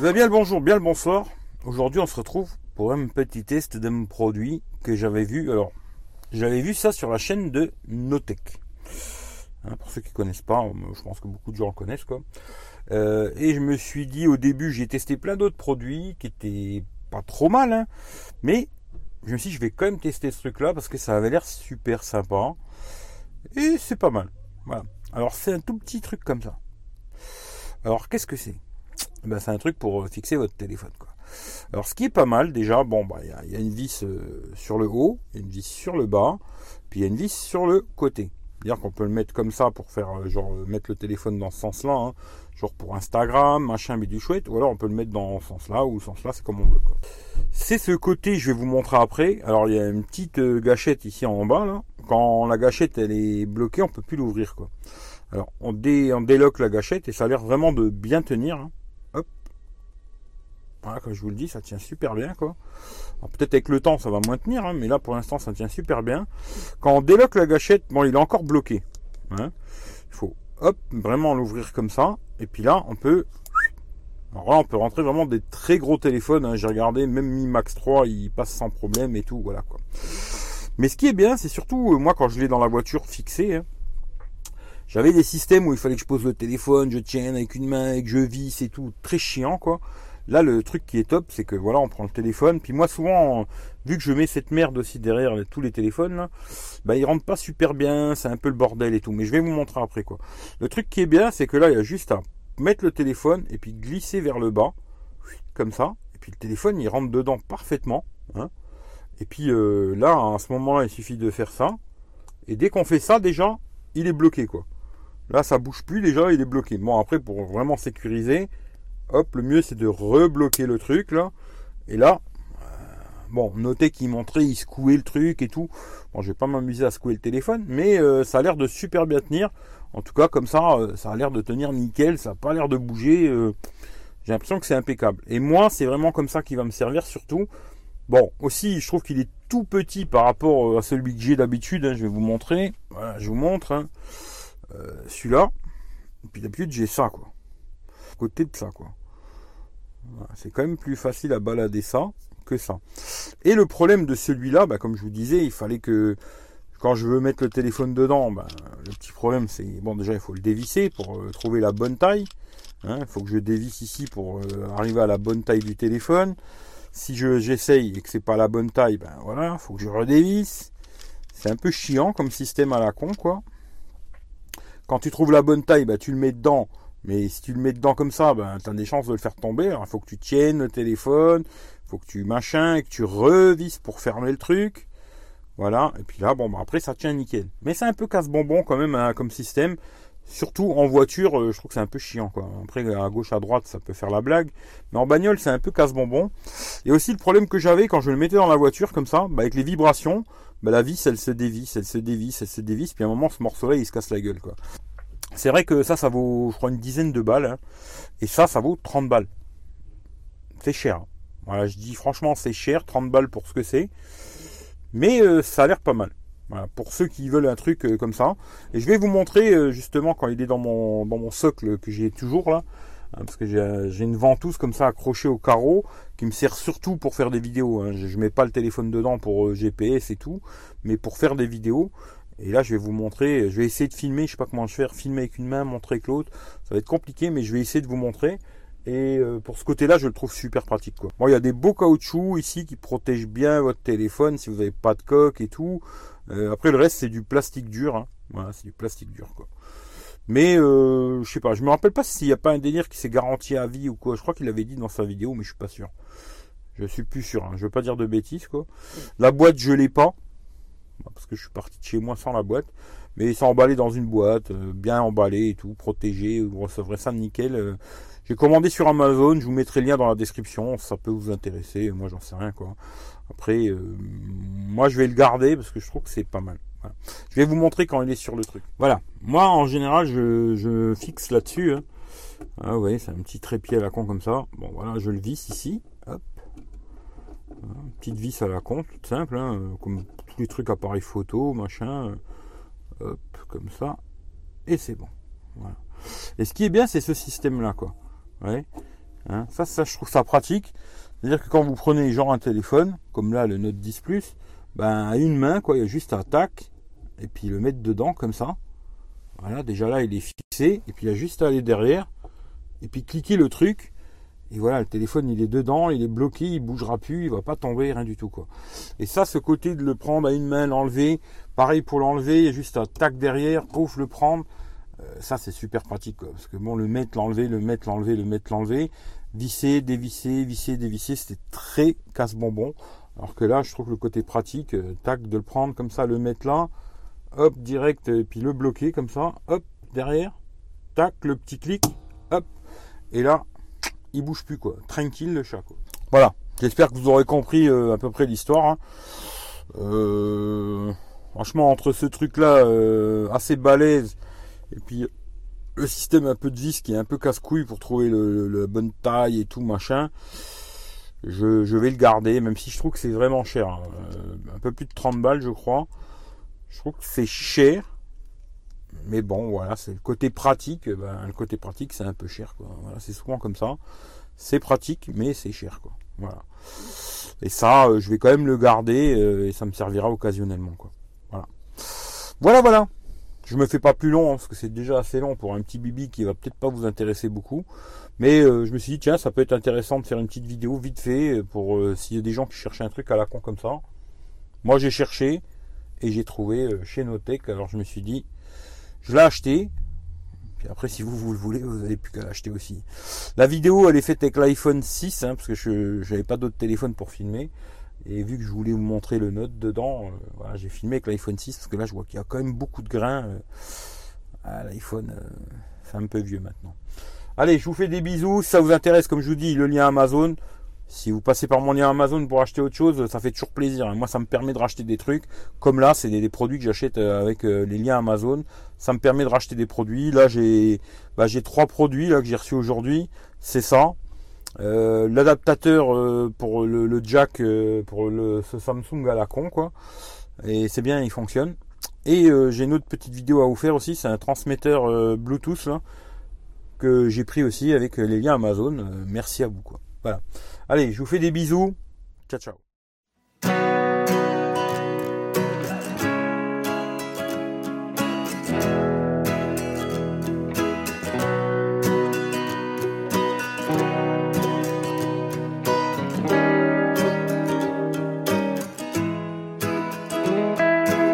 Eh bien, bien le bonjour, bien le bonsoir. Aujourd'hui, on se retrouve pour un petit test d'un produit que j'avais vu. Alors, j'avais vu ça sur la chaîne de Notech. Hein, pour ceux qui connaissent pas, je pense que beaucoup de gens connaissent quoi. Euh, et je me suis dit au début, j'ai testé plein d'autres produits qui étaient pas trop mal, hein. mais je me suis dit, je vais quand même tester ce truc-là parce que ça avait l'air super sympa et c'est pas mal. Voilà. Alors c'est un tout petit truc comme ça. Alors qu'est-ce que c'est? Ben, c'est un truc pour fixer votre téléphone. Quoi. Alors ce qui est pas mal déjà, bon bah il y, a une vis euh, sur le haut, une vis sur le bas, puis il y a une vis sur le côté. C'est-à-dire qu'on peut le mettre comme ça pour faire euh, genre euh, mettre le téléphone dans ce sens-là, hein. genre pour Instagram, machin, mais du chouette, ou alors on peut le mettre dans ce sens-là ou ce sens-là, c'est comme on veut. C'est ce côté, je vais vous montrer après. Alors il y a une petite gâchette ici en bas là. Quand la gâchette elle est bloquée, on peut plus l'ouvrir quoi. Alors on, dé, on déloque la gâchette et ça a l'air vraiment de bien tenir. Hein. Voilà, comme je vous le dis, ça tient super bien, quoi. Peut-être avec le temps, ça va moins tenir, hein, mais là, pour l'instant, ça tient super bien. Quand on déloque la gâchette, bon, il est encore bloqué. Hein. Il faut, hop, vraiment l'ouvrir comme ça. Et puis là, on peut... Alors là, on peut rentrer vraiment des très gros téléphones. Hein. J'ai regardé, même Mi Max 3, il passe sans problème et tout, voilà, quoi. Mais ce qui est bien, c'est surtout, euh, moi, quand je l'ai dans la voiture fixée, j'avais des systèmes où il fallait que je pose le téléphone, je tienne avec une main et que je visse et tout, très chiant, quoi. Là, le truc qui est top, c'est que voilà, on prend le téléphone. Puis moi, souvent, vu que je mets cette merde aussi derrière tous les téléphones, là, bah, ils rentrent pas super bien. C'est un peu le bordel et tout. Mais je vais vous montrer après, quoi. Le truc qui est bien, c'est que là, il y a juste à mettre le téléphone et puis glisser vers le bas, comme ça. Et puis le téléphone, il rentre dedans parfaitement. Hein. Et puis euh, là, à ce moment-là, il suffit de faire ça. Et dès qu'on fait ça, déjà, il est bloqué, quoi. Là, ça bouge plus, déjà, il est bloqué. Bon, après, pour vraiment sécuriser, hop, le mieux c'est de rebloquer le truc là. Et là, euh, bon, notez qu'il montrait, il secouait le truc et tout. Bon, je vais pas m'amuser à secouer le téléphone, mais euh, ça a l'air de super bien tenir. En tout cas, comme ça, euh, ça a l'air de tenir nickel, ça n'a pas l'air de bouger. j'ai l'impression que c'est impeccable. Et moi, c'est vraiment comme ça qu'il va me servir surtout. Bon, aussi, je trouve qu'il est tout petit par rapport à celui que j'ai d'habitude. Hein, je vais vous montrer. Voilà, je vous montre. Hein. Celui-là. Et puis d'habitude, j'ai ça, quoi. côté de ça, quoi. C'est quand même plus facile à balader ça que ça. Et le problème de celui-là, bah, comme je vous disais, il fallait que quand je veux mettre le téléphone dedans, bah, le petit problème c'est bon déjà il faut le dévisser pour euh, trouver la bonne taille. Hein. il faut que je dévisse ici pour euh, arriver à la bonne taille du téléphone. Si je j'essaye et que c'est pas la bonne taille, ben voilà, faut que je redévisse. C'est un peu chiant comme système à la con. Quand tu trouves la bonne taille, bah, tu le mets dedans. Mais si tu le mets dedans comme ça, ben, tu as des chances de le faire tomber. il faut que tu tiennes le téléphone, faut que tu machin, que tu revisses pour fermer le truc. Voilà. Et puis là, bon, ben, après, ça tient nickel. Mais c'est un peu casse-bonbon quand même hein, comme système. Surtout en voiture, euh, je trouve que c'est un peu chiant. Après, à gauche, à droite, ça peut faire la blague. Mais en bagnole, c'est un peu casse-bonbon. Et aussi, le problème que j'avais quand je le mettais dans la voiture, comme ça, ben, avec les vibrations, ben, la vis, elle se dévisse, elle se dévisse, elle se dévisse. Puis à un moment, ce morceau-là, il se casse la gueule. Quoi. C'est vrai que ça, ça vaut, je crois, une dizaine de balles. Hein. Et ça, ça vaut 30 balles. C'est cher. Hein. Voilà, je dis franchement, c'est cher, 30 balles pour ce que c'est. Mais euh, ça a l'air pas mal. Pour ceux qui veulent un truc euh, comme ça. Et je vais vous montrer euh, justement quand il est dans mon, socle que j'ai toujours là. Hein, parce que j'ai une ventouse comme ça accrochée au carreau qui me sert surtout pour faire des vidéos. Je, je mets pas le téléphone dedans pour GPS et tout, mais pour faire des vidéos. Et là, je vais vous montrer, je vais essayer de filmer, je sais pas comment je vais faire, filmer avec une main, montrer avec l'autre. Ça va être compliqué, mais je vais essayer de vous montrer. Et euh, pour ce côté-là, je le trouve super pratique. Quoi. Bon, il y a des beaux caoutchoucs ici qui protègent bien votre téléphone si vous n'avez pas de coque et tout. Euh, après, le reste, c'est du plastique dur. Hein. Voilà, c'est du plastique dur. Mais euh, je sais pas, je me rappelle pas s'il n'y a pas un délire qui s'est garanti à vie ou quoi. Je crois qu'il avait dit dans sa vidéo, mais je suis pas sûr. Je suis plus sûr. Hein. Je veux pas dire de bêtises. La boîte, je l'ai pas parce que je suis parti de chez moi sans la boîte. Mais c'est emballé dans une boîte, euh, bien emballé et tout, protégé. Vous recevrez ça nickel. Euh. J'ai commandé sur Amazon, je vous mettrai le lien dans la description, ça peut vous intéresser. Moi, j'en sais rien quoi. Après, euh, moi, je vais le garder parce que je trouve que c'est pas mal. Je vais vous montrer quand il est sur le truc. Voilà. Moi, en général, je, fixe là-dessus. Hein. Ah, vous voyez, c'est un petit trépied à la con comme ça. Bon, voilà, je le visse ici. Petite vis à la con, toute simple, hein, comme tous les trucs appareil photo, machin. Hop, comme ça. Et c'est bon. Et ce qui est bien, c'est ce système-là, quoi. Hein? Ça, ça, je trouve ça pratique. C'est-à-dire que quand vous prenez genre un téléphone, comme là le Note 10 Plus, ben à une main, quoi, il y a juste un tac, et puis le mettre dedans comme ça. Voilà, déjà là il est fixé, et puis il y a juste à aller derrière, et puis cliquer le truc, et voilà, le téléphone il est dedans, il est bloqué, il bougera plus, il va pas tomber, rien du tout quoi. Et ça, ce côté de le prendre à une main, l'enlever, pareil pour l'enlever, il y a juste un tac derrière, pouf, le prendre. Euh, ça c'est super pratique parce que bon, le mettre, l'enlever, le mettre, l'enlever, le mettre, l'enlever, visser, dévisser, visser, dévisser, c'était très casse-bonbon. Alors que là, je trouve le côté pratique, euh, tac, de le prendre comme ça, le mettre là, hop, direct, et puis le bloquer comme ça, hop, derrière, tac, le petit clic, hop, et là, il bouge plus quoi, tranquille le chat quoi. Voilà, j'espère que vous aurez compris euh, à peu près l'histoire. Hein. Euh, franchement, entre ce truc là assez balèze et puis le système un peu de vis qui est un peu casse-couille pour trouver la bonne taille et tout machin. Je, vais le garder, même si je trouve que c'est vraiment cher. Hein. Euh, un peu plus de 30 balles, je crois. Je trouve que c'est cher. Mais bon, voilà, c'est le côté pratique. Ben, le côté pratique, c'est un peu cher. Voilà, c'est souvent comme ça. C'est pratique, mais c'est cher. Voilà. Et ça, euh, je vais quand même le garder euh, et ça me servira occasionnellement. Voilà. Voilà, voilà. Je me fais pas plus long, hein, parce que c'est déjà assez long pour un petit bibi qui va peut-être pas vous intéresser beaucoup. Mais euh, je me suis dit, tiens, ça peut être intéressant de faire une petite vidéo vite fait pour s'il y a des gens qui cherchaient un truc à la con comme ça. Moi, j'ai cherché et j'ai trouvé chez Notech. Alors, je me suis dit, je l'ai acheté. Puis après, si vous, vous le voulez, vous n'avez plus qu'à l'acheter aussi. La vidéo, elle est faite avec l'iPhone 6, hein, parce que je n'avais pas d'autre téléphone pour filmer. Et vu que je voulais vous montrer le Note dedans, euh, j'ai filmé avec l'iPhone 6 parce que là je vois qu'il y a quand même beaucoup de grains. Euh, ah, L'iPhone, euh, c'est un peu vieux maintenant. Allez, je vous fais des bisous. Si ça vous intéresse, comme je vous dis, le lien Amazon. Si vous passez par mon lien Amazon pour acheter autre chose, ça fait toujours plaisir. Moi, ça me permet de racheter des trucs. Comme là, c'est des, produits que j'achète avec les liens Amazon. Ça me permet de racheter des produits. Là, j'ai bah, trois produits là que j'ai reçus aujourd'hui. C'est ça. Euh, l'adaptateur euh, pour le, jack euh, pour le ce Samsung à la con quoi et c'est bien il fonctionne et j'ai une autre petite vidéo à vous faire aussi c'est un transmetteur Bluetooth que j'ai pris aussi avec les liens Amazon merci à vous quoi voilà. Allez je vous fais des bisous. Ciao ciao